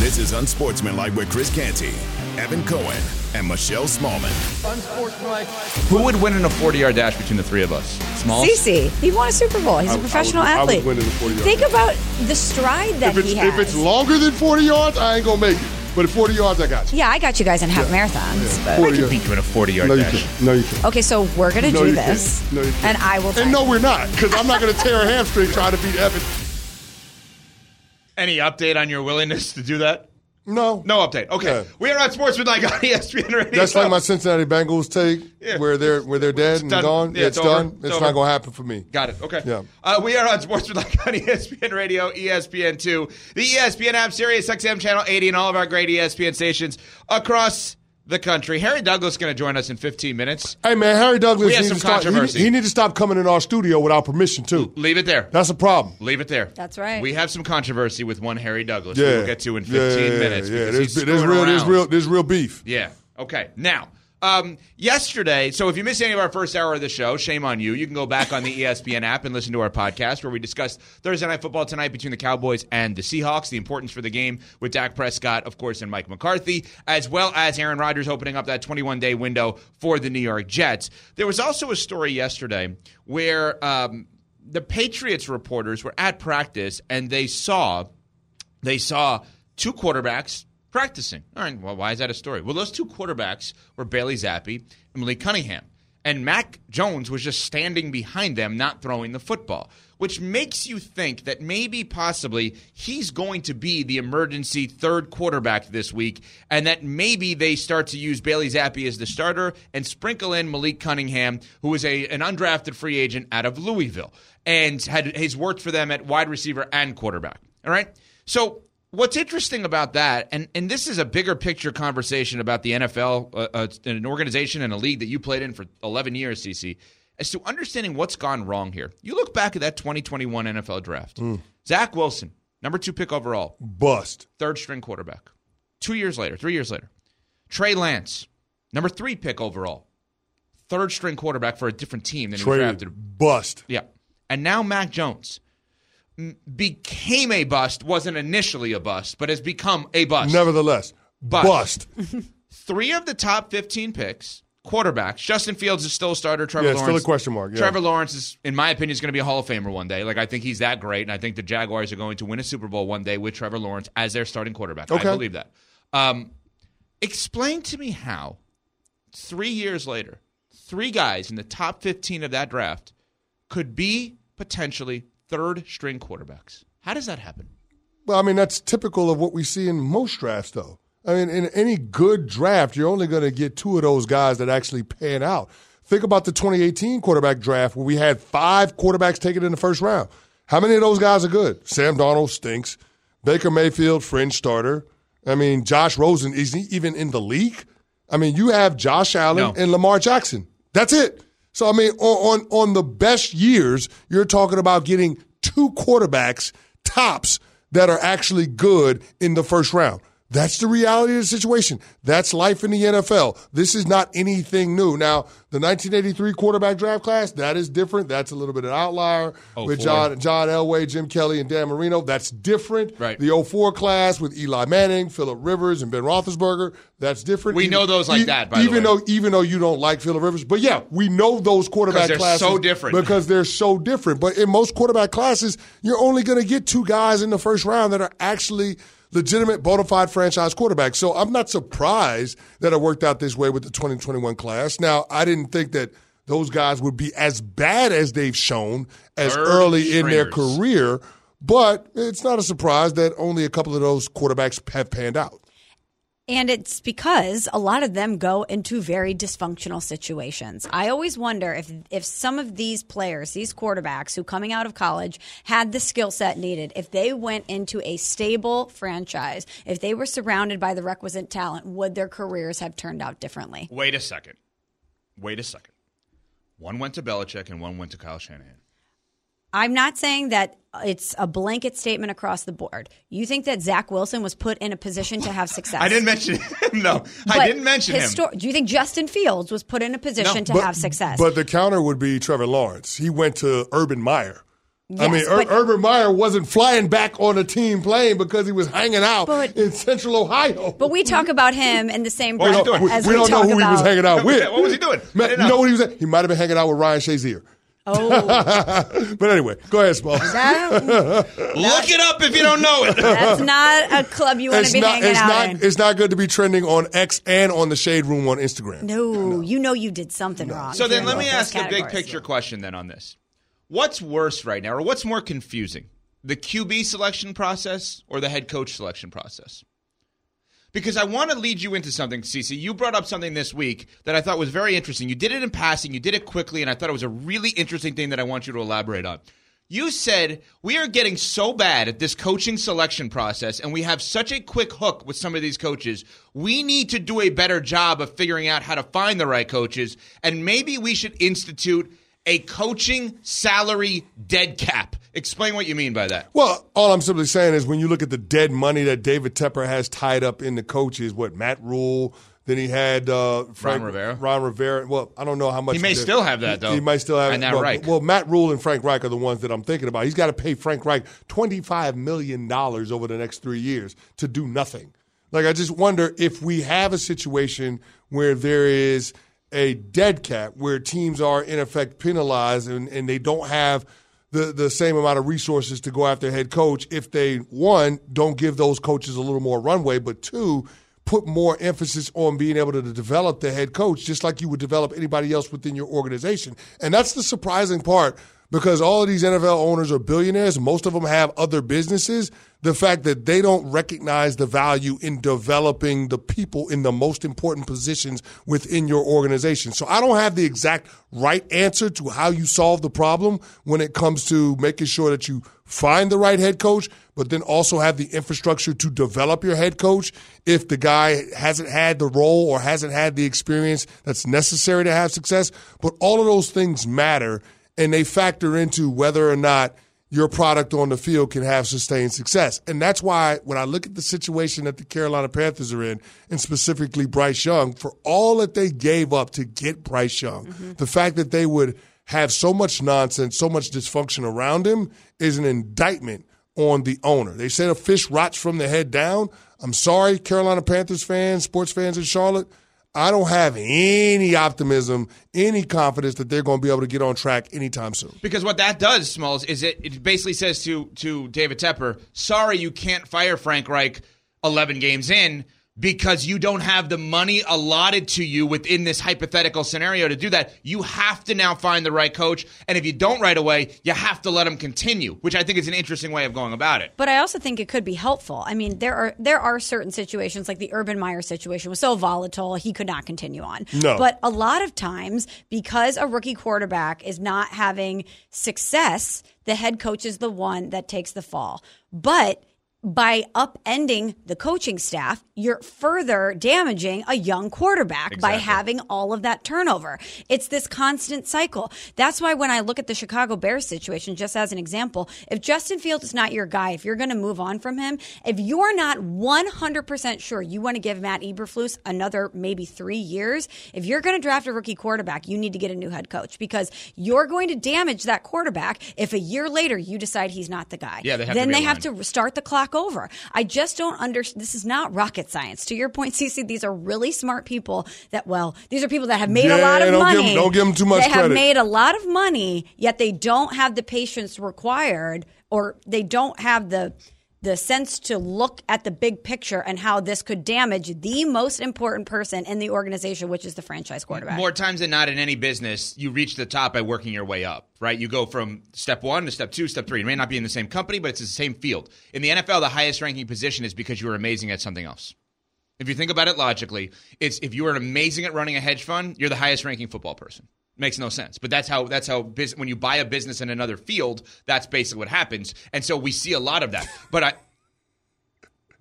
This is Unsportsmanlike with Chris Canty, Evan Cohen, and Michelle Smallman. Who would win in a 40 yard dash between the three of us? Small? Cece, he won a Super Bowl. He's I- a I professional would- I would athlete. win in the 40 yard Think dash. about the stride that If it's, he has. if it's longer than 40 yards, I ain't going to make it. But at 40 yards, I got you. yeah, I got you guys in half Yeah. marathons. Yeah. But 40 I can beat you in a 40 yard No, you dash. can't. No, you can't. okay, so we're gonna No, do you this, can't. No, you can't. and I will. And no, we're not, because I'm not going to tear a hamstring trying to beat Evan. Any update on your willingness to do that? No. No update. Okay. Yeah. We are on Sportsmanlike on ESPN Radio. That's like my Cincinnati Bengals take, Yeah. where they're where they're dead and done. gone. Yeah, it's, it's done. It's It's, not going to happen for me. Got it. Okay. Yeah. Uh, we are on Sportsmanlike on ESPN Radio, E ESPN2, the ESPN app, Sirius XM Channel 80, and all of our great ESPN stations across the country. Harry Douglas is going to join us in 15 minutes. Hey man, Harry Douglas We have needs some to start. He, controversy. he need to stop coming in our studio without permission too. Leave it there. That's a problem. Leave it there. That's right. We have some controversy with one Harry Douglas. Yeah, we will get to in 15 yeah, yeah, minutes. Yeah, because there's, he's there's screwing real, there's real, there's real beef. Yeah. Okay. Now, um, yesterday, so if you missed any of our first hour of the show, shame on you. You can go back on the ESPN app and listen to our podcast where we discussed Thursday Night Football tonight between the Cowboys and the Seahawks, the importance for the game with Dak Prescott, of course, and Mike McCarthy, as well as Aaron Rodgers opening up that 21 day window for the New York Jets. There was also a story yesterday where um, the Patriots reporters were at practice and they saw they saw two quarterbacks practicing. All right, well, why is that a story? Well, those two quarterbacks were Bailey Zappe and Malik Cunningham. And Mac Jones was just standing behind them, not throwing the football, which makes you think that maybe, possibly, he's going to be the emergency third quarterback this week, and that maybe they start to use Bailey Zappe as the starter and sprinkle in Malik Cunningham, who is a, an undrafted free agent out of Louisville and had has worked for them at wide receiver and quarterback. All right? So what's interesting about that, and, and this is a bigger picture conversation about the NFL, uh, uh, an organization and a league that you played in for 11 years, CC, as to understanding what's gone wrong here. You look back at that 2021 NFL draft. Zach Wilson, number two pick overall, Bust. third string quarterback. Two years later, three years later, Trey Lance, number three pick overall, third string quarterback for a different team than he Trade. drafted. Bust. Yeah. And now Mac Jones became a bust, wasn't initially a bust, but has become a bust. Nevertheless, Bust. bust. Three of the top 15 picks, quarterbacks. Justin Fields is still a starter. Trevor Yeah, still Lawrence. a question mark, yeah. Trevor Lawrence is, in my opinion, is going to be a Hall of Famer one day. Like, I think he's that great, and I think the Jaguars are going to win a Super Bowl one day with Trevor Lawrence as their starting quarterback. I believe that. Um, explain to me how, three years later, three guys in the top 15 of that draft could be potentially third string quarterbacks. How does that happen? Well, I mean, that's typical of what we see in most drafts, though. I mean, in any good draft, you're only going to get two of those guys that actually pan out. Think about the 2018 quarterback draft where we had five quarterbacks taken in the first round. How many of those guys are good? Sam Darnold stinks. Baker Mayfield, fringe starter. I mean, Josh Rosen, is he even in the league? I mean, you have Josh Allen No. and Lamar Jackson. That's it. So, I mean, on, on, on the best years, you're talking about getting two quarterbacks tops that are actually good in the first round. That's the reality of the situation. That's life in the NFL. This is not anything new. Now, the 1983 quarterback draft class, that is different. That's a little bit of an outlier oh, with 04. John, John Elway, Jim Kelly, and Dan Marino. That's different. Right. The 04 class with Eli Manning, Philip Rivers, and Ben Roethlisberger, that's different. We Even- know those like e- that, by the even way. though even though you don't like Philip Rivers, but yeah, we know those quarterback they're classes so different. because they're so different. But in most quarterback classes, you're only going to get two guys in the first round that are actually legitimate, bona fide franchise quarterbacks. So I'm not surprised that it worked out this way with the 2021 class. Now, I didn't think that those guys would be as bad as they've shown as Third early in their career, but it's not a surprise that only a couple of those quarterbacks have panned out. And it's because a lot of them go into very dysfunctional situations. I always wonder if if some of these players, these quarterbacks who coming out of college had the skill set needed, if they went into a stable franchise, if they were surrounded by the requisite talent, would their careers have turned out differently? Wait a second. Wait a second. One went to Belichick and one went to Kyle Shanahan. I'm not saying that it's a blanket statement across the board. You think that Zach Wilson was put in a position to have success? I didn't mention him. No, I didn't mention him. Do you think Justin Fields was put in a position to have success? But the counter would be Trevor Lawrence. He went to Urban Meyer. I mean, Yes, Ur- but- Urban Meyer wasn't flying back on a team plane because he was hanging out But- in Central Ohio. But we talk about him in the same oh, breath he doing? we, as we we, don't know talk who about. he was hanging out with. What was he doing? Man, didn't you know know. what he was? He might have been hanging out with Ryan Shazier. Oh, But anyway, go ahead, Smalls. Look it up if you don't know it. that's not a club you want to be not. hanging It's out not. in. It's not good to be trending on X and on the Shade Room on Instagram. No, you know you did something wrong. So then let me both those ask a big categories. picture question then on this. What's worse right now, or what's more confusing? The QB selection process or the head coach selection process? Because I want to lead you into something, Cece. You brought up something this week that I thought was very interesting. You did it in passing, you did it quickly, and I thought it was a really interesting thing that I want you to elaborate on. You said we are getting so bad at this coaching selection process, and we have such a quick hook with some of these coaches. We need to do a better job of figuring out how to find the right coaches, and maybe we should institute a coaching salary dead cap. Explain what you mean by that. Well, all I'm simply saying is when you look at the dead money that David Tepper has tied up in the coaches, what Matt Rhule, then he had uh, Frank, Rivera. Ron Rivera. Well, I don't know how much He may still have that, though. He, might still have And that well, Reich. Well, Matt Rhule and Frank Reich are the ones that I'm thinking about. He's got to pay Frank Reich 25 million dollars over the next three years to do nothing. Like I just wonder if we have a situation where there is a dead cap where teams are in effect penalized and, and they don't have the, the same amount of resources to go after head coach if they one don't give those coaches a little more runway, but two put more emphasis on being able to develop the head coach just like you would develop anybody else within your organization. And that's the surprising part because all of these NFL owners are billionaires, most of them have other businesses. The fact that they don't recognize the value in developing the people in the most important positions within your organization. So I don't have the exact right answer to how you solve the problem when it comes to making sure that you find the right head coach, but then also have the infrastructure to develop your head coach if the guy hasn't had the role or hasn't had the experience that's necessary to have success. But all of those things matter and they factor into whether or not your product on the field can have sustained success. And that's why when I look at the situation that the Carolina Panthers are in, and specifically Bryce Young, for all that they gave up to get Bryce Young, mm-hmm. the fact that they would have so much nonsense, so much dysfunction around him is an indictment on the owner. They said a fish rots from the head down. I'm sorry, Carolina Panthers fans, sports fans in Charlotte. I don't have any optimism, any confidence that they're going to be able to get on track anytime soon. Because what that does, Smalls, is it, it basically says to to David Tepper, sorry you can't fire Frank Reich 11 games in because you don't have the money allotted to you within this hypothetical scenario to do that. You have to now find the right coach. And if you don't right away, you have to let him continue, which I think is an interesting way of going about it. But I also think it could be helpful. I mean, there are there are certain situations like the Urban Meyer situation was so volatile he could not continue on. No. But a lot of times because a rookie quarterback is not having success, the head coach is the one that takes the fall. But by upending the coaching staff, you're further damaging a young quarterback by having all of that turnover. It's this constant cycle. That's why when I look at the Chicago Bears situation, just as an example, if Justin Fields is not your guy, if you're going to move on from him, if you're not 100% sure you want to give Matt Eberflus another maybe three years, if you're going to draft a rookie quarterback, you need to get a new head coach because you're going to damage that quarterback if a year later you decide he's not the guy. Yeah, they have then they have to start the clock over. I just don't understand. This is not rocket science. To your point, Cece, these are really smart people that, well, these are people that have made a lot of don't money. give 'em- don't give 'em too much They have made a lot of money, yet they don't have the patience required or they don't have the the sense to look at the big picture and how this could damage the most important person in the organization, which is the franchise quarterback. More times than not in any business, you reach the top by working your way up, right? You go from step one to step two, step three. It may not be in the same company, but it's the same field. In the NFL, the highest ranking position is because you are amazing at something else. If you think about it logically, it's if you are amazing at running a hedge fund, you're the highest ranking football person. Makes no sense, but that's how that's how bus- when you buy a business in another field, that's basically what happens. And so we see a lot of that. But I,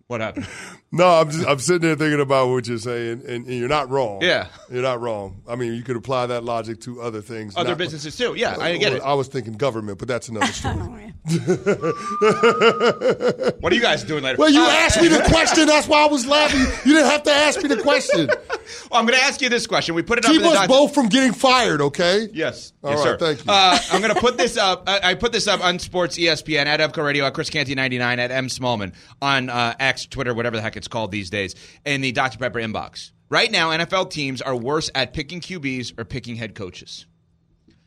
what happened? No, I'm just, I'm sitting there thinking about what you're saying, and, and you're not wrong. Yeah. you're not wrong. I mean, you could apply that logic to other things, Other not- businesses too. Yeah, I get it. I was thinking government, but that's another story. What are you guys doing later? well, you Uh, asked me the question. That's why I was laughing. You didn't have to ask me the question. Oh, I'm going to ask you this question. We put it up. Keep in us doc- both from getting fired, okay? Yes. All yes, right, sir. thank you. Uh, I'm going to put this up. I, I put this up on Sports ESPN at Evco Radio at Chris Canty 99 at M Smallman on uh, X, Twitter, whatever the heck it's called these days, in the Dr Pepper inbox. Right now, NFL teams are worse at picking QBs or picking head coaches.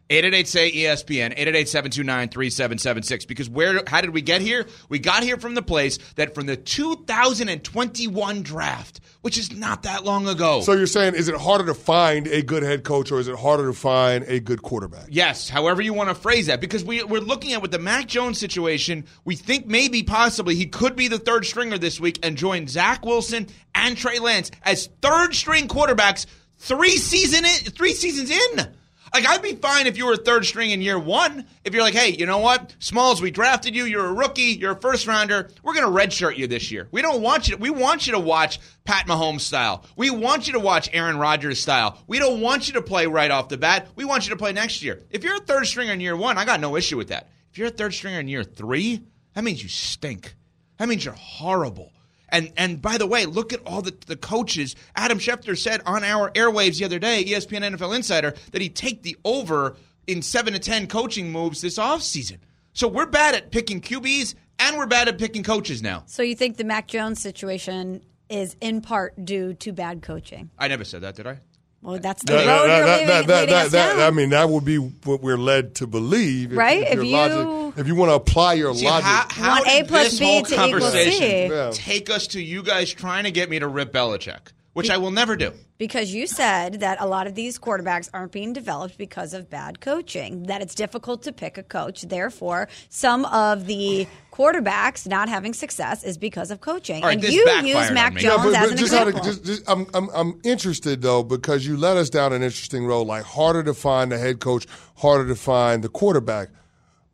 888 say ESPN, 888 729 3776. Because where, how did we get here? We got here from the place that from the 2021 draft, which is not that long ago. So you're saying, is it harder to find a good head coach or is it harder to find a good quarterback? Yes, however you want to phrase that, because we, we're looking at with the Mac Jones situation, we think maybe possibly he could be the third stringer this week and join Zach Wilson and Trey Lance as third string quarterbacks three season in, three seasons in. Like I'd be fine if you were third string in year one. If you're like, hey, you know what, Smalls, we drafted you. You're a rookie. You're a first rounder. We're gonna redshirt you this year. We don't want you. To, we want you to watch Pat Mahomes style. We want you to watch Aaron Rodgers style. We don't want you to play right off the bat. We want you to play next year. If you're a third stringer in year one, I got no issue with that. If you're a third stringer in year three, that means you stink. That means you're horrible. And and by the way, look at all the, the coaches. Adam Schefter said on our airwaves the other day, ESPN NFL Insider, that he'd take the over in seven to ten coaching moves this offseason. So we're bad at picking QBs and we're bad at picking coaches now. So you think the Mac Jones situation is in part due to bad coaching? I never said that, did I? Well, that's the That- road that- you're that- leading, that- that- leading us that- down. I mean, that would be what we're led to believe. If, Right? If, If you- logic, if you want to apply your See, logic. how, how Want A plus B to equal C. Yeah. take us to you guys trying to get me to rip Belichick, which I will never do. Because you said that a lot of these quarterbacks aren't being developed because of bad coaching, that it's difficult to pick a coach. Therefore, some of the quarterbacks not having success is because of coaching. All right, and you backfired use on Mac me. Jones as an just example. of, just, just, I'm, I'm, I'm interested though because you led us down an interesting road. Like harder to find the head coach, harder to find the quarterback.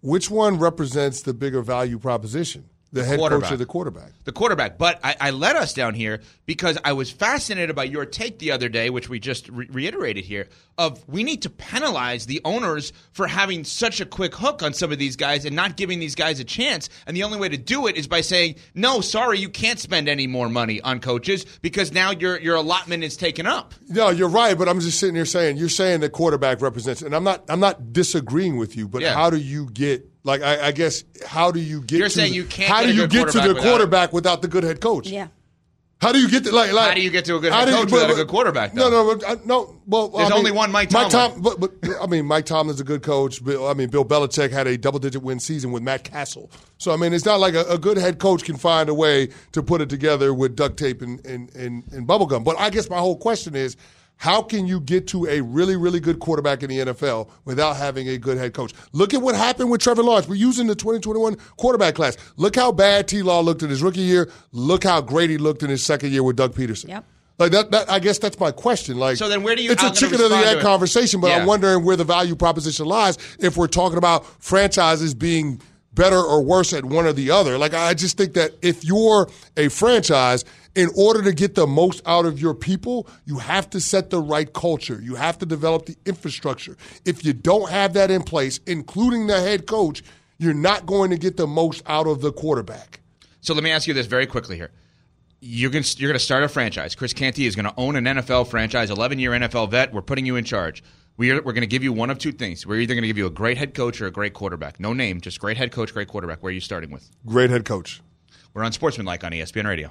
Which one represents the bigger value proposition? The head coach or the quarterback? the quarterback. But I, I led us down here because I was fascinated by your take the other day, which we just re- reiterated here, of we need to penalize the owners for having such a quick hook on some of these guys and not giving these guys a chance. And the only way to do it is by saying, no, sorry, you can't spend any more money on coaches because now your your allotment is taken up. No, you're right, but I'm just sitting here saying you're saying the quarterback represents, and I'm not I'm not disagreeing with you, but Yeah. how do you get like I, I guess how do you get? You're to saying the- you can't How get do you get to the quarterback without- quarterback without the good head coach? yeah. How do you get to like, like How do you get to a good head do you- coach without a good quarterback, No, though? no, but, uh, no. Well, There's I mean, only one Mike Mike Tom, but, but I mean, Mike Tomlin's a good coach. Bill, I mean, Bill Belichick had a double-digit win season with Matt Cassel. So I mean, it's not like a, a good head coach can find a way to put it together with duct tape and and, and and bubble gum. But I guess my whole question is. How can you get to a really, really good quarterback in the NFL without having a good head coach? Look at what happened with Trevor Lawrence. We're using the 2021 quarterback class. Look how bad T. Law looked in his rookie year. Look how great he looked in his second year with Doug Pederson. Yep. Like that, that, I guess that's my question. Like, So then where do you- It's I'm a chicken of the egg conversation, but Yeah. I'm wondering where the value proposition lies if we're talking about franchises being better or worse at one or the other. Like, I just think that if you're a franchise, in order to get the most out of your people, you have to set the right culture. You have to develop the infrastructure. If you don't have that in place, including the head coach, you're not going to get the most out of the quarterback. So let me ask you this very quickly here. You're going to, you're going to start a franchise. Chris Canty is going to own an NFL franchise, 11 year NFL vet. We're putting you in charge. We are, we're going to give you one of two things. We're either going to give you a great head coach or a great quarterback. No name, just great head coach, great quarterback. Where are you starting with? Great head coach. We're on Sportsmanlike on ESPN Radio.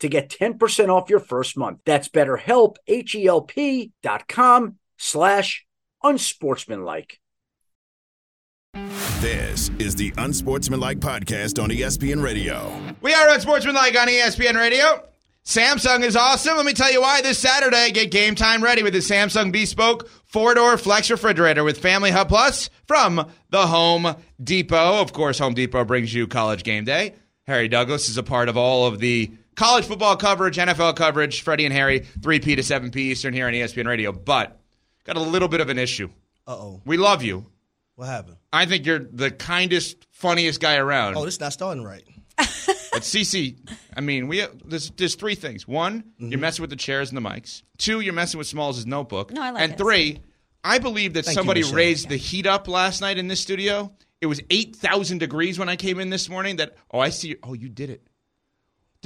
to get 10% off your first month. That's betterhelp, H-E-L-P dot com slash unsportsmanlike. This is the Unsportsmanlike Podcast on ESPN Radio. We are Unsportsmanlike on ESPN Radio. Samsung is awesome. Let me tell you why. This Saturday, get game time ready with the Samsung Bespoke four door flex refrigerator with Family Hub Plus from the Home Depot. Of course, Home Depot brings you college game day. Harry Douglas is a part of all of the college football coverage, NFL coverage. Freddie and Harry, 3P to 7P Eastern here on ESPN Radio. But got a little bit of an issue. Uh oh. We love you. What happened? I think you're the kindest, funniest guy around. Oh, this is not starting right. But CC, I mean, we there's there's three things. One, Mm-hmm. you're messing with the chairs and the mics. Two, you're messing with Smalls' notebook. No, I like And this. three, I believe that Thank somebody Michelle. raised the heat up last night in this studio. It was eight thousand degrees when I came in this morning. That oh, I see. Oh, you did it.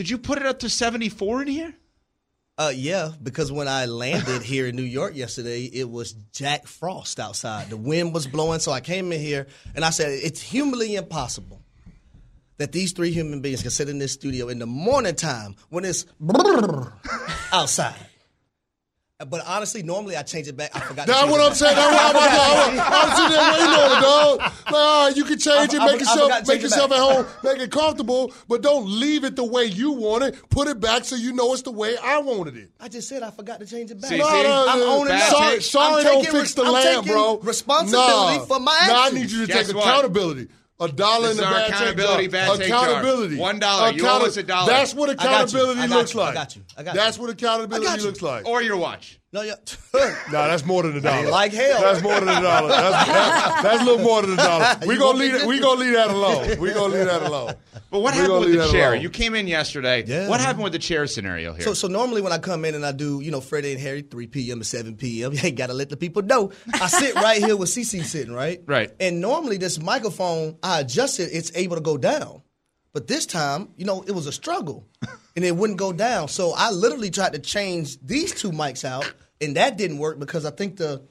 Did you put it up to seventy four in here? Uh, yeah, because when I landed here in New York yesterday, it was Jack Frost outside. The wind was blowing, so I came in here and I said, "It's humanly impossible that these three human beings can sit in this studio in the morning time when it's outside." But honestly, normally I change it back. I forgot. to That's what I'm saying. That's what I'm about to I'm sitting there waiting on it, dog. Like, all right, you can change it, I- I- make I yourself, forgot make yourself at home, make it comfortable, but don't leave it the way you want it. Put it back so you know it's the way I wanted it. I just said I forgot to change it back. See, No, see? no, I'm no, owning Bad. Sorry, sorry I'm don't taking fix the res- I'm lamp, bro. responsibility Nah. for my Nah, I need you to Guess take what? accountability. A dollar This in the bad accountability bad take jar. accountability. One dollar. You owe us a dollar. That's what got you. accountability I got looks you. I like. got you. I got That's you. what I accountability looks like. Or your watch. No, yeah. Nah, that's more than a dollar. like hell. That's more than a dollar. That's, that's, that's a little more than a dollar. We You gonna leave it. We gonna leave that alone. We gonna leave that alone. But what We happened with the chair? alone. You came in yesterday. Yeah. What happened with the chair scenario here? So, so normally when I come in and I do, you know, Freddie and Harry, 3 p.m. to 7 p.m., you ain't got to let the people know. I sit right here with CC sitting, right? Right. And normally this microphone, I adjust it, it's able to go down. But this time, you know, it was a struggle and it wouldn't go down. So I literally tried to change these two mics out and that didn't work because I think the,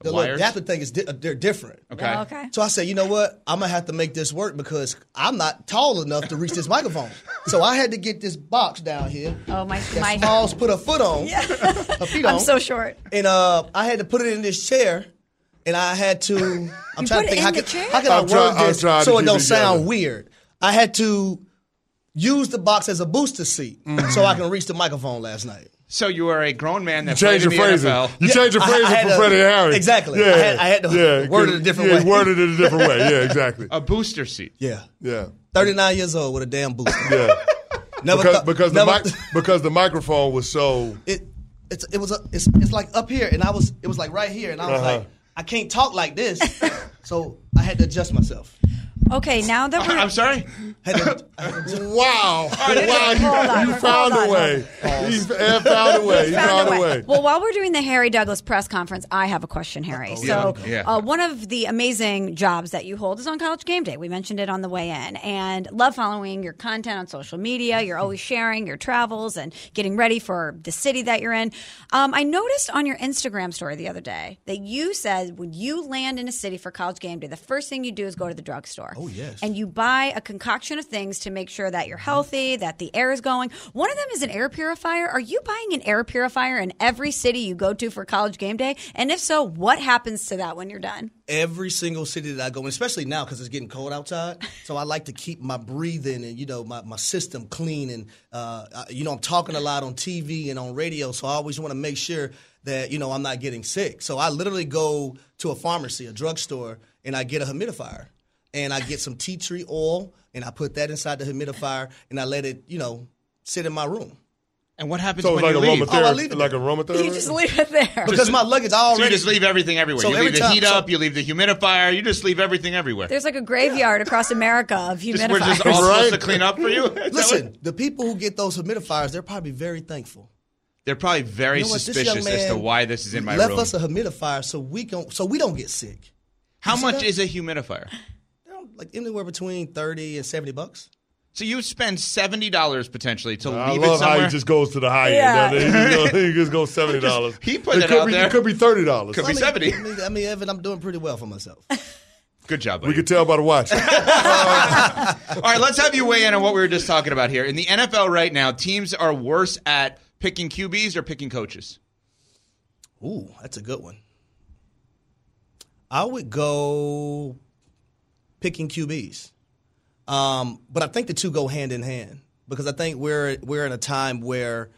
the, little adapter thing is di- uh, they're different. okay. Oh, okay. So I said, you know what? I'm gonna have to make this work because I'm not tall enough to reach this microphone. So I had to get this box down here. Oh my That my. Smalls put her foot on. Yeah. Her feet on. I'm so short. And uh, I had to put it in this chair, and I had to. I'm You trying put to it think how in the can, chair? how can I I'm word try- this trying so it don't it sound together. weird. I had to use the box as a booster seat Mm-hmm. so I can reach the microphone last night. So you are a grown man that Change played your in the phrasing. NFL. You Yeah, change your I- I phrasing had for to- Freddie and Harry. exactly. Yeah, I had- I had to yeah, word it a different yeah, way. Worded it a different way. Yeah, exactly. A booster seat. Yeah, Yeah, 39 years old with a damn booster. yeah. Never Because thought- because the never- mic because the microphone was so. it it's it was a, it's it's like up here and I was it was like right here and I was Uh-huh. like I can't talk like this, so I had to adjust myself. Okay, now that we're I'm sorry. Had to, I had to Wow! wow! You, you found a way. You f- found a way. You found a way. Well, while we're doing the Harry Douglas press conference, I have a question, Harry. So, Yeah. Uh, one of the amazing jobs that you hold is on College Game Day. We mentioned it on the way in, and love following your content on social media. You're always sharing your travels and getting ready for the city that you're in. Um, I noticed on your Instagram story the other day that you said when you land in a city for College Game Day, the first thing you do is go to the drugstore. Oh, yes. And you buy a concoction of things to make sure that you're healthy, that the air is going. One of them is an air purifier. Are you buying an air purifier in every city you go to for college game day? And if so, what happens to that when you're done? every single city that I go in, especially now because it's getting cold outside. So I like to keep my breathing and you know my, my system clean. And uh, I- you know I'm talking a lot on TV and on radio, so I always want to make sure that you know I'm not getting sick. So I literally go to a pharmacy, a drugstore, and I get a humidifier, and I get some tea tree oil, and I put that inside the humidifier, and I let it you know sit in my room. And what happens So when like you leave? Oh, I leave it like there. aromatherapy. You just leave it there. because my luggage So already. you just leave everything everywhere. So you every leave the time- heat so- up. You leave the humidifier. You just leave everything everywhere. There's like a graveyard across America of Just- we're just all Right. supposed to clean up for you. Listen, what- the people who get those humidifiers, they're probably very thankful. they're probably very You know suspicious as to why this is in my left room. us a humidifier so we can so we don't get sick. How You much that? is a humidifier? They're like anywhere between thirty and seventy bucks. So you spend seventy dollars potentially to I leave it love how he just goes to the high Yeah. end. He just goes, he just goes seventy dollars. he put it it could out be, there. It could be thirty dollars. Could be I mean, 70. I mean, I mean, Evan, I'm doing pretty well for myself. Good job. We could tell by the watch. All right, let's have you weigh in on what we were just talking about here. In the NFL right now, teams are worse at picking QBs or picking coaches. Ooh, that's a good one. I would go picking QBs, um, but I think the two go hand in hand because I think we're we're in a time where,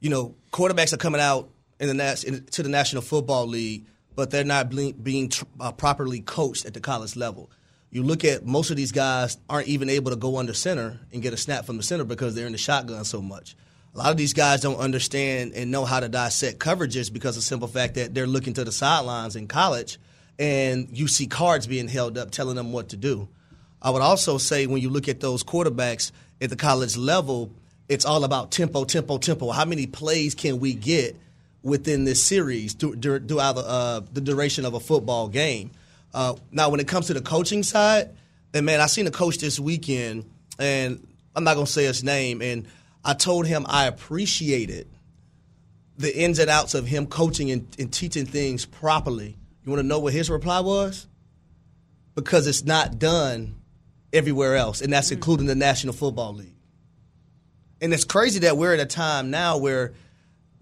you know, quarterbacks are coming out in the nas- in, to the National Football League, but they're not ble- being tr- uh, properly coached at the college level. You look at most of these guys aren't even able to go under center and get a snap from the center because they're in the shotgun so much. A lot of these guys don't understand and know how to dissect coverages because of the simple fact that they're looking to the sidelines in college and you see cards being held up telling them what to do. I would also say when you look at those quarterbacks at the college level, it's all about tempo, tempo, tempo. How many plays can we get within this series throughout the, uh, the duration of a football game? Uh, now, when it comes to the coaching side, and man, I seen a coach this weekend, and I'm not gonna say his name, and I told him I appreciated the ins and outs of him coaching and, and teaching things properly. You want to know what his reply was? Because it's not done everywhere else, and that's mm. including the National Football League. And it's crazy that we're at a time now where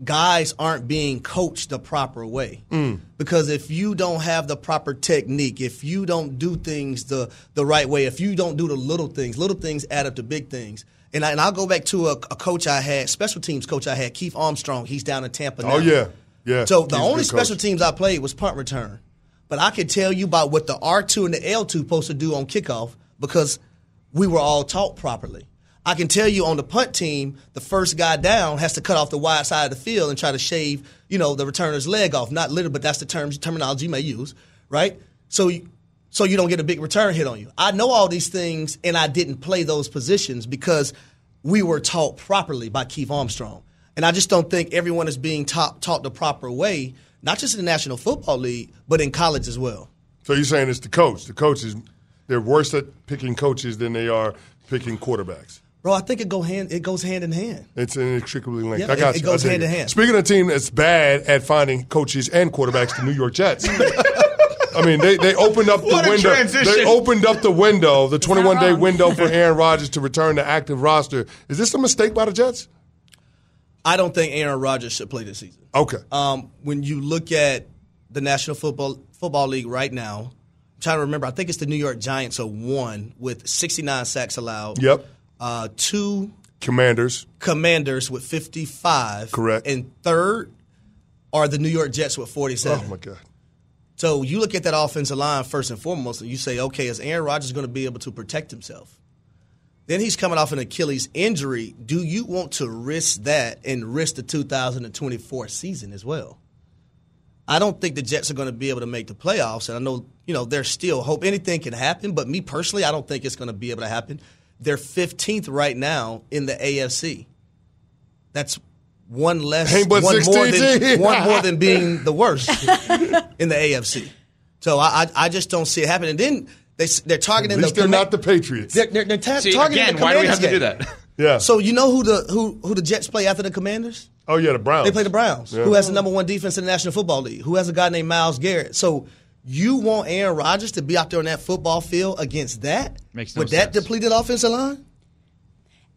guys aren't being coached the proper way. Mm. Because if you don't have the proper technique, if you don't do things the, the right way, if you don't do the little things, little things add up to big things. And, I, and I'll go back to a, a coach I had, special teams coach I had, Keith Armstrong. He's down in Tampa oh, now. oh yeah, yeah. So the only special coach. teams I played was punt return. But I can tell you about what the R2 and the L2 supposed to do on kickoff because we were all taught properly. I can tell you on the punt team, the first guy down has to cut off the wide side of the field and try to shave, you know, the returner's leg off. Not literally, but that's the terms terminology you may use, right? So you, so you don't get a big return hit on you. I know all these things, and I didn't play those positions because we were taught properly by Keith Armstrong. And I just don't think everyone is being taught, taught the proper way, not just in the National Football League, but in college as well. So you're saying it's the coach. The coaches, they're worse at picking coaches than they are picking quarterbacks. Bro, I think it go hand it goes hand in hand. It's inextricably linked. Yeah, I got it- it you. I goes hand it. in hand. Speaking of a team that's bad at finding coaches and quarterbacks, the New York Jets. I mean, they, they opened up the What a window. transition. They opened up the window, the 21 day window for Aaron Rodgers to return to active roster. Is this a mistake by the Jets? I don't think Aaron Rodgers should play this season. Okay. Um, when you look at the National Football Football League right now, I'm trying to remember. I think it's the New York Giants are one with 69 sacks allowed. Yep. Uh, two Commanders. Commanders with 55. Correct. And third are the New York Jets with 47. Oh, my God. So you look at that offensive line first and foremost, and you say, okay, is Aaron Rodgers going to be able to protect himself? Then he's coming off an Achilles injury. Do you want to risk that and risk the 2024 season as well? I don't think the Jets are going to be able to make the playoffs, and I know you know there's still hope. Anything can happen, but me personally, I don't think it's going to be able to happen. They're 15th right now in the AFC. That's one less, one more than one more than being the worst in the AFC. So I, I, I just don't see it happening. And then they, they're targeting At least the they're not the Patriots. they're, they're, they're ta- See, targeting again, the why do we have Commanders to do that? Yeah. So you know who the who who the Jets play after the Commanders? oh, yeah, the Browns. They play the Browns, Yeah. who has the number one defense in the National Football League, who has a guy named Myles Garrett. So you want Aaron Rodgers to be out there on that football field against that Makes no with that depleted offensive line?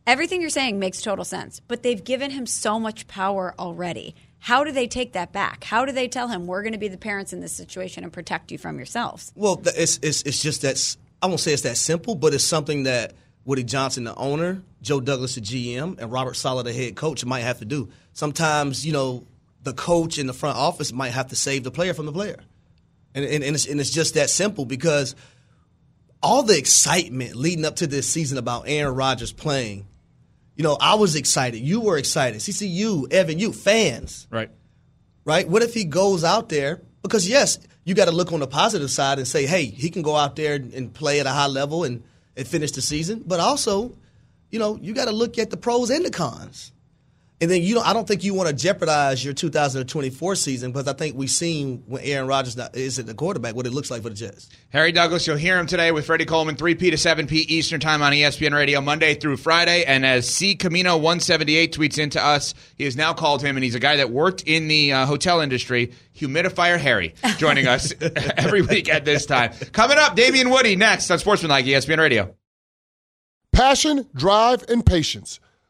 Everything you're saying makes total sense, but they've given him so much power already. How do they take that back? How do they tell him we're going to be the parents in this situation and protect you from yourselves? Well, it's it's it's just that I won't say it's that simple, but it's something that Woody Johnson, the owner, Joe Douglas, the GM, and Robert Saleh, the head coach, might have to do. Sometimes, you know, the coach in the front office might have to save the player from the player, and and, and, it's, and it's just that simple because all the excitement leading up to this season about Aaron Rodgers playing You know, I was excited. You were excited. CCU, Evan, you fans, Right. right? What if he goes out there? Because yes, you got to look on the positive side and say, hey, he can go out there and play at a high level and, and finish the season. But also, you know, you got to look at the pros and the cons. And then you know, I don't think you want to jeopardize your 2024 season because I think we've seen when Aaron Rodgers not- is at the quarterback what it looks like for the Jets. Harry Douglas, you'll hear him today with Freddie Coleman, 3P to 7P Eastern Time on ESPN Radio, Monday through Friday. And as C Camino 178 tweets into us, he has now called him, and he's a guy that worked in the uh, hotel industry, Humidifier Harry, joining us every week at this time. Coming up, Damien Woody next on Sportsmanlike ESPN Radio. Passion, drive, and patience.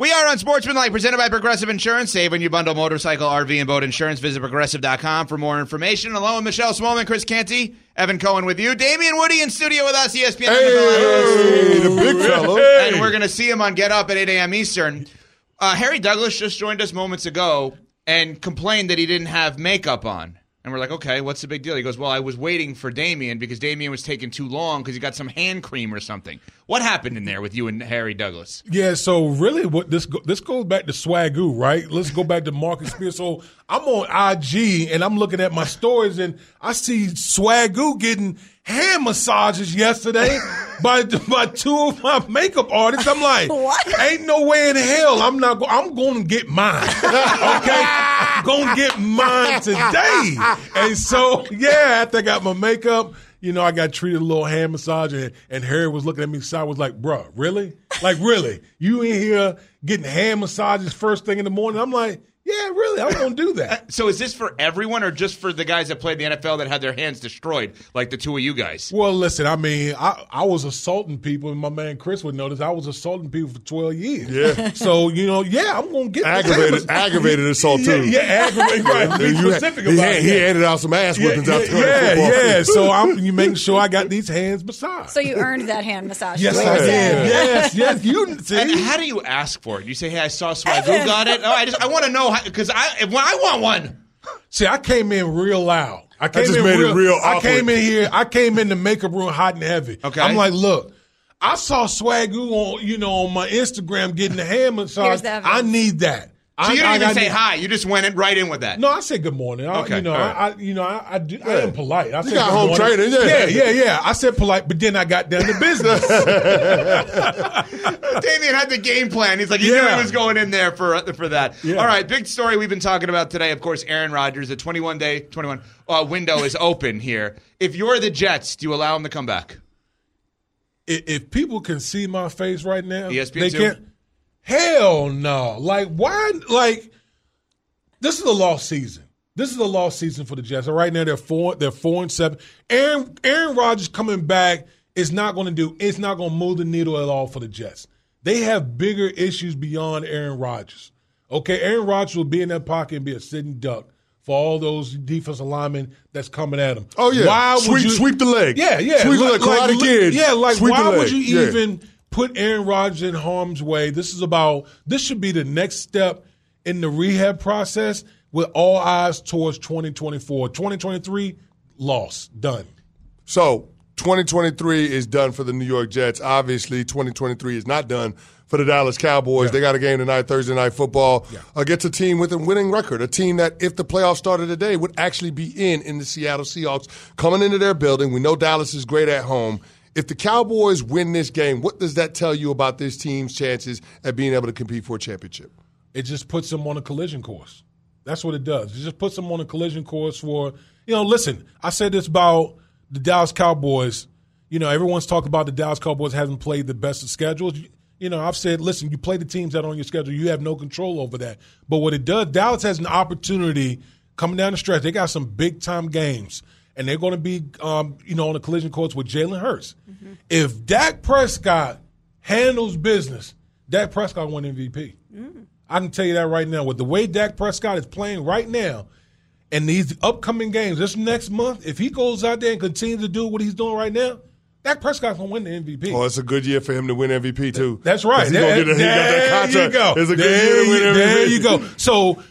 We are on Sportsmanlike, presented by Progressive Insurance. Save when you bundle motorcycle, RV, and boat insurance. Visit progressive.com for more information. Along with Michelle Smallman, Chris Canty, Evan Cohen with you. Damien Woody in studio with us, ESPN. Hey, the big fellow. And we're going to see him on Get Up at 8 a.m. Eastern. Uh, Harry Douglas just joined us moments ago and complained that he didn't have makeup on. And we're like, okay, what's the big deal? He goes, well, I was waiting for Damien because Damien was taking too long because he got some hand cream or something. What happened in there with you and Harry Douglas? Yeah, so really, what this this goes back to Swagu, right? Let's go back to Marcus Spears. So I'm on IG and I'm looking at my stories and I see Swagu getting hand massages yesterday by by two of my makeup artists. I'm like, What? Ain't no way in hell I'm not. Go- I'm going to get mine. Okay, I'm going to get mine today. And so yeah, after I got my makeup. You know, I got treated a little hand massage, and, and Harry was looking at me side was like, "Bruh, really? Like, really? You in here getting hand massages first thing in the morning?" I'm like, "Yeah, really? I'm gonna do that." So is this for everyone or just for the guys that played the NFL that had their hands destroyed, like the two of you guys? Well, listen, I mean, I, I was assaulting people, and my man Chris would notice I was assaulting people for 12 years. Yeah. So, you know, yeah, I'm going to get Aggravated, aggravated assault too. yeah, aggravated. Right. Be And you had- specific he, about had- it. he yeah. handed out some ass Yeah, whippings out yeah, there. on yeah, football yeah. So I'm you making sure I got these hands massaged. So you earned that hand massage. yes, I did. saying. Yes, yes. You see, And how do you ask for it? You say, "Hey, I saw Swagu Evan. got it." Oh, I just I want to know because I if, I want one. See, I came in real loud. I came just in made it real, real I came in here. I came in the makeup room hot and heavy. Okay. I'm like, look, I saw Swagu on you know on my Instagram getting the hand massage. Here's the evidence. I need that. So I, you didn't I- even I say need- hi. You just went in right in with that. No, I said good morning. I, Okay, you know, all right. I, I, you know, I, I, do, I am polite. I said got good home morning. training, yeah. yeah, yeah, yeah. I said polite, but then I got down to business. Damien had the game plan. He's like, he knew he was going in there for for that. Yeah. All right, big story we've been talking about today. Of course, Aaron Rodgers. The 21 day 21 uh, window is open here. If you're the Jets, do you allow him to come back? if, if people can see my face right now, ESPN they too? Hell no! Like why? Like this is a lost season. This is a lost season for the Jets. So right now they're four. They're four and seven. Aaron Aaron Rodgers coming back is not going to do. It's not going to move the needle at all for the Jets. They have bigger issues beyond Aaron Rodgers. Okay, Aaron Rodgers will be in that pocket and be a sitting duck for all those defensive linemen that's coming at him. Oh, yeah. why would you sweep the leg. Yeah, yeah, Sweep the leg, Karate li- Kid. Yeah, like Sweep the why would you Yeah. Put Aaron Rodgers in harm's way? This is about this should be the next step in the rehab process. with all eyes towards 2024. 2023, loss, done. So 2023 is done for the New York Jets. Obviously, 2023 is not done for the Dallas Cowboys. Yeah. They got a game tonight, Thursday night football Yeah. against a team with a winning record, a team that, if the playoffs started today, would actually be in in the Seattle Seahawks coming into their building. We know Dallas is great at home. If the Cowboys win this game, what does that tell you about this team's chances at being able to compete for a championship? it just puts them on a collision course. That's what it does. It just puts them on a collision course for, you know, listen, I said this about the Dallas Cowboys. You know, everyone's talking about the Dallas Cowboys hasn't played the best of schedules. You know, I've said, listen, you play the teams that are on your schedule. You have no control over that. But what it does, Dallas has an opportunity coming down the stretch. They got some big time games, and they're going to be, um, you know, on a collision course with Jalen Hurts. If Dak Prescott handles business, Dak Prescott won MVP. I can tell you that right now. With the way Dak Prescott is playing right now, and these upcoming games, this next month, if he goes out there and continues to do what he's doing right now, Dak Prescott's gonna win the MVP. Oh, it's a good year for him to win MVP too. That's right. He, gonna get a, he got that There contract. you go. It's a good there year to win you, MVP. There you go. So,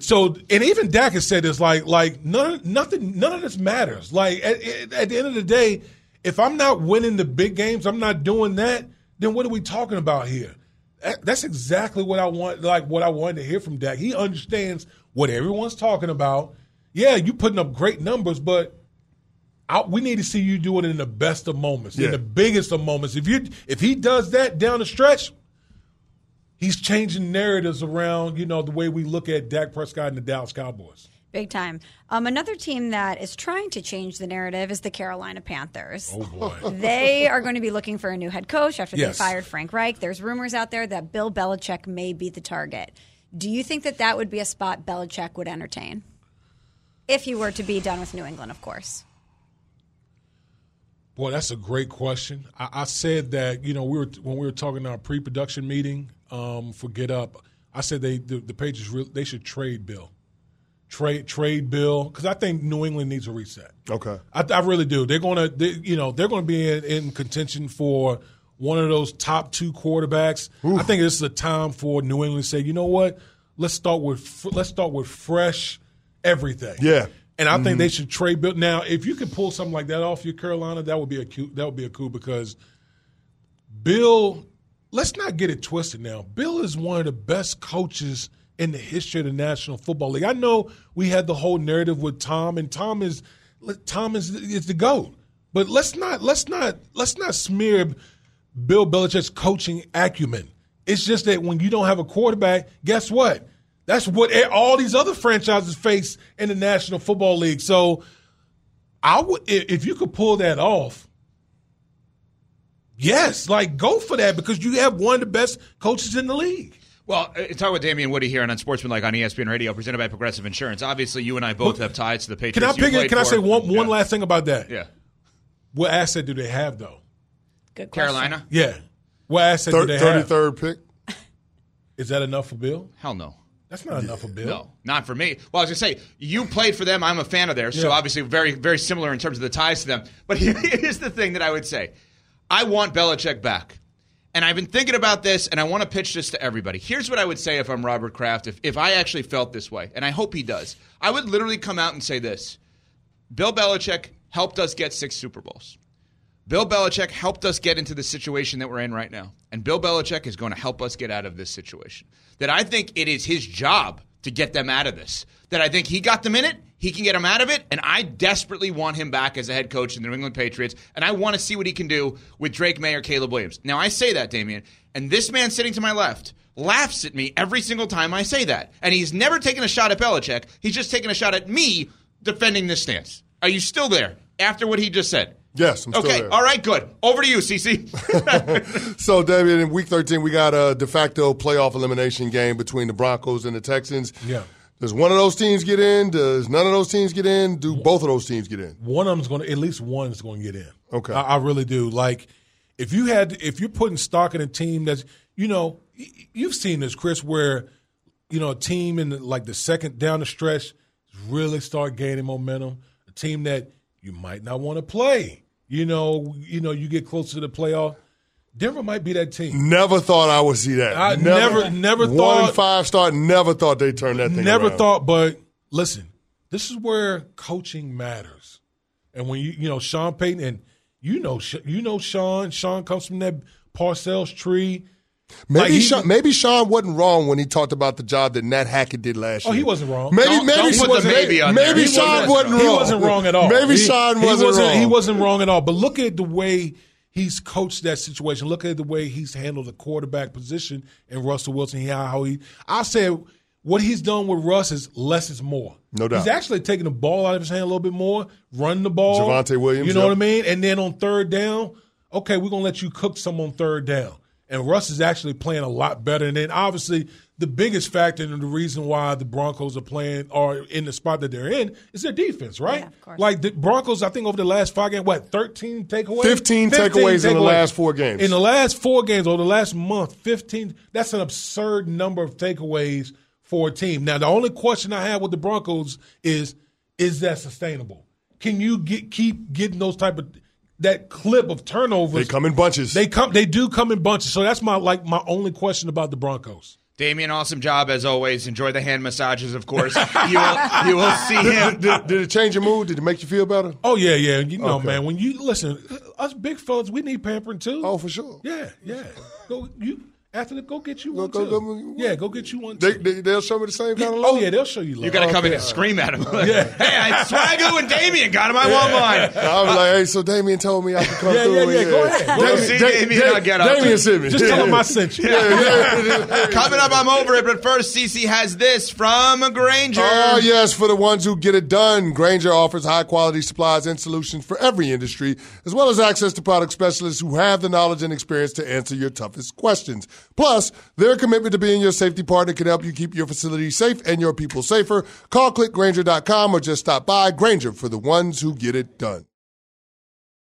so, and even Dak has said this. Like, like none, nothing, none of this matters. Like at, at- at the end of the day, if I'm not winning the big games, I'm not doing that. Then what are we talking about here? That's exactly what I want. Like what I wanted to hear from Dak. He understands what everyone's talking about. Yeah, you putting up great numbers, but I, we need to see you do it in the best of moments, Yeah. in the biggest of moments. If you if he does that down the stretch, he's changing narratives around, you know, the way we look at Dak Prescott and the Dallas Cowboys. Big time. Um, another team that is trying to change the narrative is the Carolina Panthers. Oh boy. They are going to be looking for a new head coach after Yes. they fired Frank Reich. There's rumors out there that Bill Belichick may be the target. Do you think that that would be a spot Belichick would entertain? If he were to be done with New England, of course. Boy, that's a great question. I, I said that you know we were when we were talking in our pre-production meeting um, for Get Up. I said they the, the Patriots re- they should trade Bill, trade trade Bill because I think New England needs a reset. Okay. I, I really do. They're going to, they, you know, they're to be in, in contention for one of those top two quarterbacks. I think this is a time for New England to say, you know what, let's start with let's start with fresh everything. Yeah. And I think they mm-hmm. should trade Bill. Now, if you could pull something like that off your Carolina, that would be a coup, that would be a coup because Bill. Let's not get it twisted. Now, Bill is one of the best coaches in the history of the National Football League. I know we had the whole narrative with Tom, and Tom is Tom is is the goat. But let's not let's not let's not smear Bill Belichick's coaching acumen. It's just that when you don't have a quarterback, guess what? That's what all these other franchises face in the National Football League. So, I would if if you could pull that off. Yes, like go for that because you have one of the best coaches in the league. Well, uh, talk with Damien Woody here Unsportsmanlike on ESPN Radio, presented by Progressive Insurance. Obviously, you and I both have ties to the Patriots. Can I pick it? played Can I say one one Yeah. last thing about that? Yeah, What asset do they have though? Good question. Carolina. Yeah. What asset do they Thirty have? third pick. Is that enough for Bill? Hell no. That's not enough for Bill. No, not for me. Well, I was gonna say you played for them. I'm a fan of theirs, so obviously very, very similar in terms of the ties to them. But here's the thing that I would say: I want Belichick back, and I've been thinking about this, and I want to pitch this to everybody. Here's what I would say if I'm Robert Kraft, if if I actually felt this way, and I hope he does. I would literally come out and say this: Bill Belichick helped us get six Super Bowls. Bill Belichick helped us get into the situation that we're in right now. And Bill Belichick is going to help us get out of this situation. That I think it is his job to get them out of this. That I think he got them in it, he can get them out of it, and I desperately want him back as a head coach in the New England Patriots, and I want to see what he can do with Drake Maye or Caleb Williams. Now, I say that, Damien, and this man sitting to my left laughs at me every single time I say that. And he's never taken a shot at Belichick, he's just taken a shot at me defending this stance. Are you still there after what he just said? Yes, I'm still okay, there. all right, good. Over to you, CC. So, David, in Week 13, we got a de facto playoff elimination game between the Broncos and the Texans. Yeah. Does one of those teams get in? Does none of those teams get in? Do both of those teams get in? One of them's going to at least one is going to get in. Okay. I, I really do. Like if you had if you're putting stock in a team that's you know you've seen this Chris where you know a team in the, like the second down the stretch really start gaining momentum. A team that you might not want to play. You know, you know, you get closer to the playoff. Denver might be that team. Never thought I would see that. I never- never one thought- five start. Never thought they'd turn that thing. Never around. thought, but listen, this is where coaching matters. And when you you know Sean Payton and you know you know Sean, Sean comes from that Parcells tree. Maybe Like, he- Sean, maybe Sean wasn't wrong when he talked about the job that Nate Hackett did last year. Oh, he wasn't wrong. Maybe Don't- maybe don't put wasn't- maybe on maybe He Sean wasn't wasn't wrong. He wasn't wrong at all. Maybe He- Sean he wasn't, wrong. He wasn't wrong at all. But look at the way he's coached that situation. Look at the way he's handled the quarterback position and Russell Wilson. He, how he, I said what he's done with Russ is less is more. No doubt. He's actually taking the ball out of his hand a little bit more, running the ball. Javonte Williams, You know yep. what I mean? And then on third down, okay, we're gonna let you cook some on third down. And Russ is actually playing a lot better. And then obviously the biggest factor and the reason why the Broncos are playing are in the spot that they're in is their defense, right? Yeah, of course. Like the Broncos, I think over the last five games, what, 13 takeaways? 15 takeaways in the last four games. In the last four games or the last month, 15. That's an absurd number of takeaways for a team. Now, the only question I have with the Broncos is, is that sustainable? Can you get keep getting those type of that clip of turnovers? They come in bunches. They come. They do come in bunches. So that's my like my only question about the Broncos. Damien, awesome job as always. Enjoy the hand massages, of course. you will, you will see him. did, did it change your mood? Did it make you feel better? Oh yeah, yeah. You know, Okay. man. When you listen, us big fellas, we need pampering too. Oh, for sure. Yeah, yeah. Go you after the go get you Go- one go- too. go- yeah, go get you one. They, too. they, they'll show me the same kind of love. oh yeah, they'll show you love. You got to come in and scream at him. hey, I Swagu and Damien got him. I want mine. I was like, hey, so Damien told me I could come Yeah, through. yeah, and- yeah, go ahead. Go ahead. See Damien, I'll get up. Damien sent me. Just tell them I sent you. Coming up, I'm over it. But first, Cece has this from Grainger. Oh, yes, for the ones who get it done. Grainger offers high quality supplies and solutions for every industry, as well as access to product specialists who have the knowledge and experience to answer your toughest questions. Plus, their commitment to being your safety partner can help you keep your facility safe and your people safer. Call clickgrainger.com or just stop by. Grainger for the ones who get it done.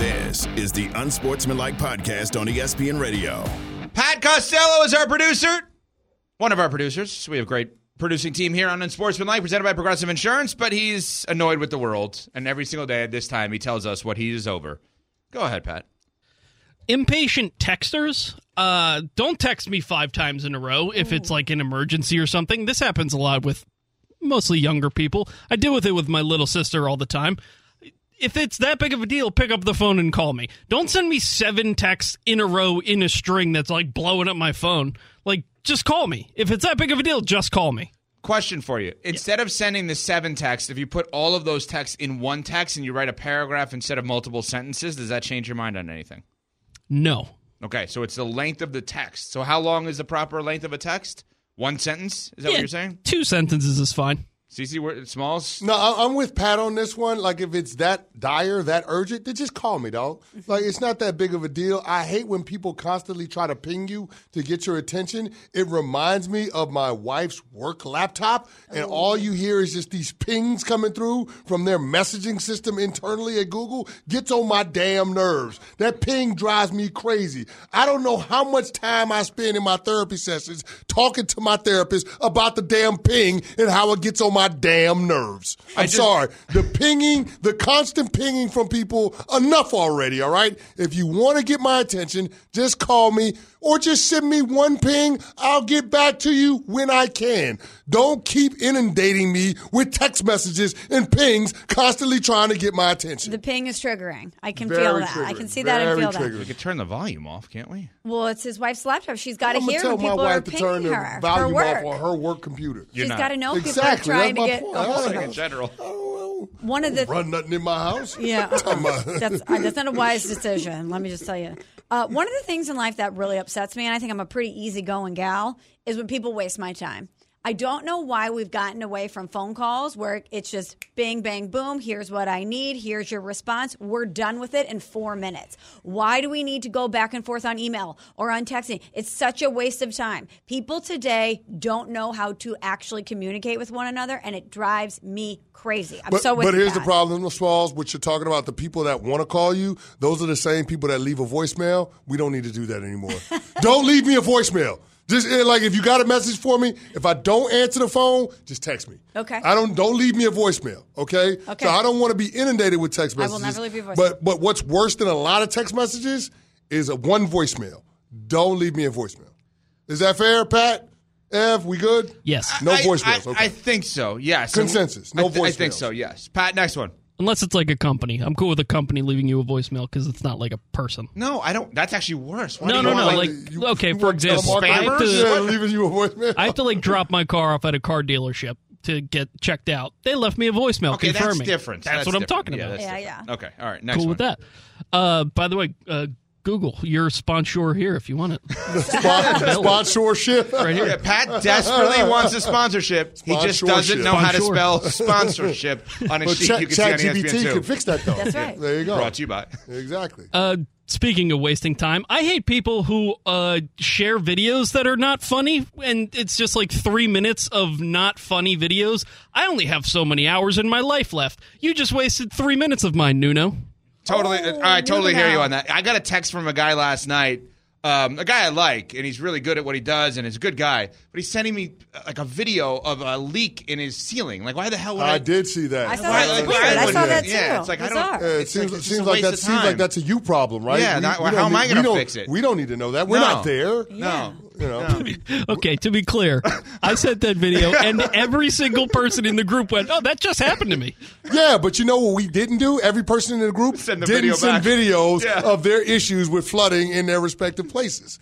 This is the Unsportsmanlike Podcast on ESPN Radio. Pat Costello is our producer, one of our producers. We have a great producing team here on Unsportsmanlike, presented by Progressive Insurance. But he's annoyed with the world, and every single day at this time, he tells us what he is over. Go ahead, Pat. impatient texters uh don't text me five times in a row if it's like an emergency or something this happens a lot with mostly younger people i deal with it with my little sister all the time if it's that big of a deal pick up the phone and call me don't send me seven texts in a row in a string that's like blowing up my phone like just call me if it's that big of a deal just call me Question for you. Instead of sending the seven texts, if you put all of those texts in one text and you write a paragraph instead of multiple sentences, does that change your mind on anything? no Okay, so it's the length of the text. So how long is the proper length of a text? One sentence? Is that what you're saying? two sentences is fine CC where- Smalls? No, I- I'm with Pat on this one. Like, if it's that dire, that urgent, then just call me, dog. Mm-hmm. Like, it's not that big of a deal. I hate when people constantly try to ping you to get your attention. It reminds me of my wife's work laptop, and oh, all you hear is just these pings coming through from their messaging system internally at Google. Gets on my damn nerves. That ping drives me crazy. I don't know how much time I spend in my therapy sessions talking to my therapist about the damn ping and how it gets on my damn nerves. I'm just- sorry. The pinging, the constant pinging from people, enough already, all right? If you want to get my attention, just call me or just send me one ping. I'll get back to you when I can. Don't keep inundating me with text messages and pings constantly trying to get my attention. The ping is triggering. I can Very feel that. I can see that and Very feel triggering. We could turn the volume off, can't we? Well, it's his wife's laptop. She's got to I'm hear tell when my people are wife to turn pinging the her for volume work. off on her work computer. You're She's not. got to know Exactly. people are trying That's to my get point. a hold I of don't her. in general. I don't. One of the run nothing in my house. Yeah, that's uh, that's not a wise decision. Let me just tell you. Uh, one of the things in life that really upsets me, and I think I'm a pretty easygoing gal, is when people waste my time. I don't know why we've gotten away from phone calls where it's just bang, bang, boom. Here's what I need. Here's your response. We're done with it in four minutes. Why do we need to go back and forth on email or on texting? It's such a waste of time. People today don't know how to actually communicate with one another, and it drives me crazy. I'm But, so but here's the Pat. problem, Smalls, what you're talking about, the people that want to call you, those are the same people that leave a voicemail. We don't need to do that anymore. don't leave me a voicemail. Just eh, like if you got a message for me, if I don't answer the phone, just text me. Okay. I don't don't leave me a voicemail. Okay. Okay. So I don't want to be inundated with text messages. I messages. will never leave you a voicemail. But but what's worse than a lot of text messages is a one voicemail. Don't leave me a voicemail. Is that fair, Pat? Ev, we good? Yes. No I- voicemails. I, okay. I think so. Yes. Consensus. No I, th- I think so. Yes. Pat, next one. Unless it's like a company. I'm cool with a company leaving you a voicemail because it's not like a person. No, I don't. That's actually worse. Why do No, you no, want, no. like- Like, you- okay, you for want example, telemarketers? I have, Yeah, to, leaving you a voicemail. I have to like drop my car off at a car dealership to get checked out. They left me a voicemail okay, confirming. that's different. That's, That's what I'm different. talking Yeah, about. that's Yeah, different. yeah. Okay. All right. Next cool one. with that. Uh, by the way, uh, Google your sponsor here if you want it. Spon- sponsorship. Right here. Yeah, Pat desperately wants a sponsorship. He just doesn't know how to Sponsor. spell sponsorship on a But sheet Chat, you can see on E ESPN GPT two. can fix that though. That's right. There you go. Brought to you by. Exactly. Uh, speaking of wasting time, I hate people who uh, share videos that are not funny, and it's just like three minutes of not funny videos. I only have so many hours in my life left. You just wasted three minutes of mine, Nuno. Totally. Oh, I totally hear you on that. I got a text from a guy last night. Um, a guy I like, and he's really good at what he does, and he's a good guy. But he's sending me uh, like a video of a leak in his ceiling. Like, why the hell would I? I did see that. I saw Why- that. like, weird. I would saw that too. Yeah, it's like I don't. Yeah, it it's seems, like, it's seems like that seems like that's a you problem, right? Yeah, that- how don't am I gonna we don't- fix it? We don't need to know that. We're No. not there. No. You know. Okay, to be clear, I sent that video, and every single person in the group went, "Oh, that just happened to me." Yeah, but you know what we didn't do? Every person in the group Send the didn't video send back. videos Yeah. of their issues with flooding in their respective places.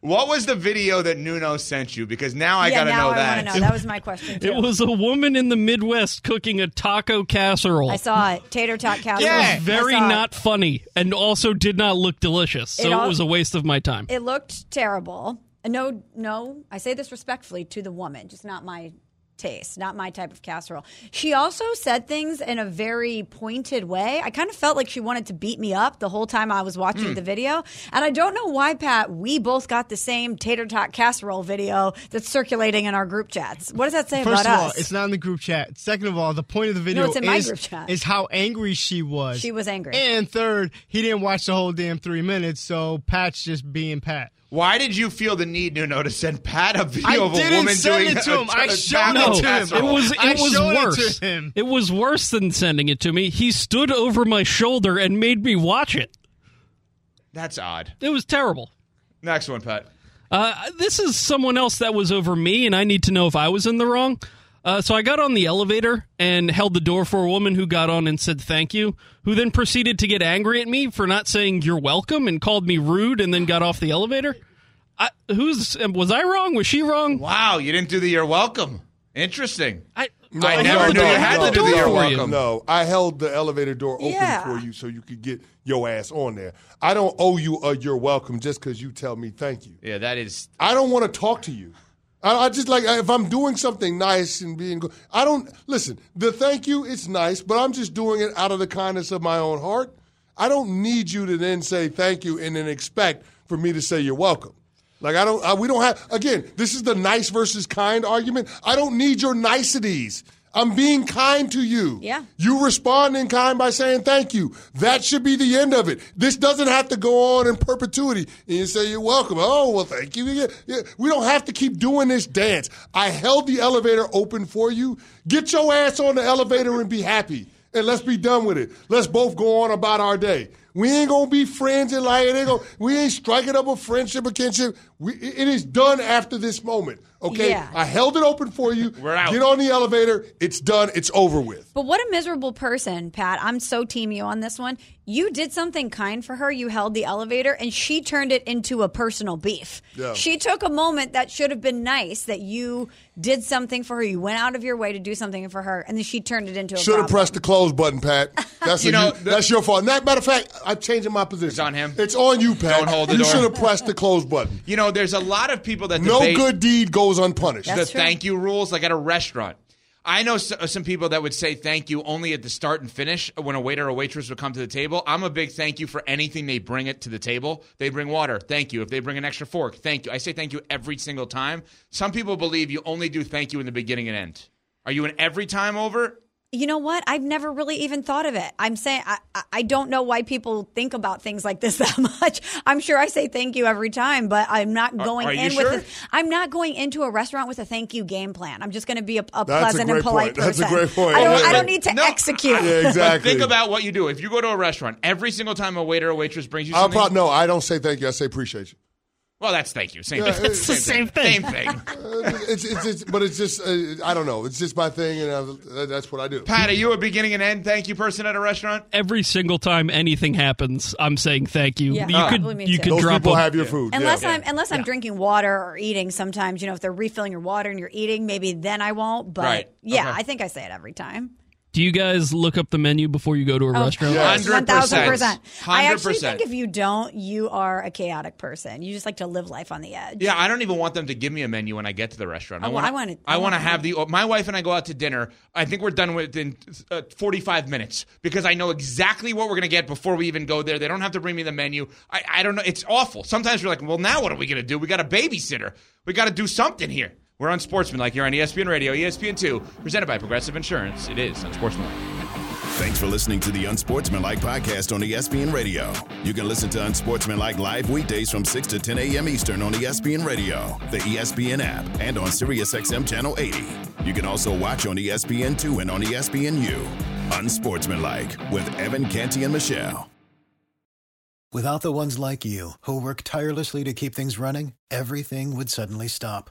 What was the video that Nuno sent you? Because now I yeah, gotta now know I that. know. That was my question too. It was a woman in the Midwest cooking a taco casserole. I saw it. Tater tot casserole. It was very saw it. not funny, and also did not look delicious. So It it, was a waste of my time. It looked terrible. No, no. I say this respectfully to the woman, just not my taste, not my type of casserole. She also said things in a very pointed way. I kind of felt like she wanted to beat me up the whole time I was watching Hmm. the video. And I don't know why, Pat, we both got the same tater tot casserole video that's circulating in our group chats. What does that say First about of all, us? it's not in the group chat. Second of all, the point of the video it's in my is, group chat. is how angry she was. She was angry. And third, he didn't watch the whole damn three minutes, so Pat's just being Pat. Why did you feel the need, Nuno, to send Pat a video I of a didn't woman send doing it to him. a- I a showed taco it to him. It was it I was showed it to worse. him. It was worse than sending it to me. He stood over my shoulder and made me watch it. That's odd. It was terrible. Next one, Pat. Uh, this is someone else that was over me, and I need to know if I was in the wrong. Uh, so I got on the elevator and held the door for a woman who got on and said thank you, who then proceeded to get angry at me for not saying you're welcome and called me rude and then got off the elevator. I, who's was I wrong? Was she wrong? Wow, you didn't do the you're welcome. Interesting. I, I I never held knew the you had I to held do the the you're for you. welcome. No, I held the elevator door open Yeah. for you so you could get your ass on there. I don't owe you a you're welcome just because you tell me thank you. Yeah, that is. I don't want to talk to you. I, I just like if I'm doing something nice and being good. I don't listen. The thank you, it's nice, but I'm just doing it out of the kindness of my own heart. I don't need you to then say thank you and then expect for me to say you're welcome. Like I don't. I, we don't have. Again, this is the nice versus kind argument. I don't need your niceties. I'm being kind to you. Yeah. You respond in kind by saying thank you. That should be the end of it. This doesn't have to go on in perpetuity. And you say you're welcome. Oh, well, thank you. Yeah, yeah. We don't have to keep doing this dance. I held the elevator open for you. Get your ass on the elevator and be happy. And let's be done with it. Let's both go on about our day. We ain't gonna be friends and like it ain't gonna, we ain't striking up a friendship or kinship. We, it is done after this moment. Okay, Yeah. I held it open for you. We're out. Get on the elevator. It's done. It's over with. But what a miserable person, Pat. I'm so team you on this one. You did something kind for her. You held the elevator and she turned it into a personal beef. Yeah. She took a moment that should have been nice that you did something for her. You went out of your way to do something for her and then she turned it into a Should have pressed the close button, Pat. That's You you know, you, that's your fault. That, matter of fact, I'm changing my position. It's on him. It's on you, Pat. Don't hold the you door. should have pressed the close button. You know, there's a lot of people that No debate good deed goes unpunished. That's the true. thank you rules, like at a restaurant. I know s- uh, some people that would say thank you only at the start and finish uh, when a waiter or waitress would come to the table. I'm a big thank you for anything they bring it to the table. They bring water, thank you. If they bring an extra fork, thank you. I say thank you every single time. Some people believe you only do thank you in the beginning and end. Are you an every time over? You know what? I've never really even thought of it. I'm saying I, I- I don't know why people think about things like this that much. I'm sure I say thank you every time, but I'm not going are you in sure? with. A, I'm not going into a restaurant with a thank you game plan. I'm just going to be a, a That's a pleasant and polite point. That's a person. great point. I don't, But- I don't need to No, execute. Yeah, exactly. Think about what you do. If you go to a restaurant, every single time a waiter or waitress brings you I'll something, probably, no, I don't say thank you. I say appreciate you. Well, that's thank you. Same Yeah, thing. it's the same thing. Same thing. Uh, it's, it's, it's, but it's just, uh, I don't know. It's just my thing, and uh, that's what I do. Pat, are you a beginning and end thank you person at a restaurant? Every single time anything happens, I'm saying thank you. Yeah, you probably could me you too. could Those drop people a, have your food. Unless yeah. I'm unless I'm drinking water or eating, sometimes you know if they're refilling your water and you're eating, maybe then I won't. But Right. yeah, Okay. I think I say it every time. Do you guys look up the menu before you go to a restaurant? Yes. One thousand 100%. percent. I actually think if you don't, you are a chaotic person. You just like to live life on the edge. Yeah, I don't even want them to give me a menu when I get to the restaurant. Oh, well, wanna- I wanna- I I want to wanna- have the. My wife and I go out to dinner. I think we're done within uh, 45 minutes because I know exactly what we're going to get before we even go there. They don't have to bring me the menu. I, I don't know. It's awful. Sometimes we're like, well, now what are we going to do? We got a babysitter. We got to do something here. We're Unsportsmanlike here on ESPN Radio, ESPN 2, presented by Progressive Insurance. It is Unsportsmanlike. Thanks for listening to the Unsportsmanlike podcast on ESPN Radio. You can listen to Unsportsmanlike live weekdays from 6 to 10 a.m. Eastern on ESPN Radio, the ESPN app, and on SiriusXM Channel 80. You can also watch on E ESPN2 and on ESPNU. Unsportsmanlike with Evan Canty and Michelle. Without the ones like you, who work tirelessly to keep things running, everything would suddenly stop.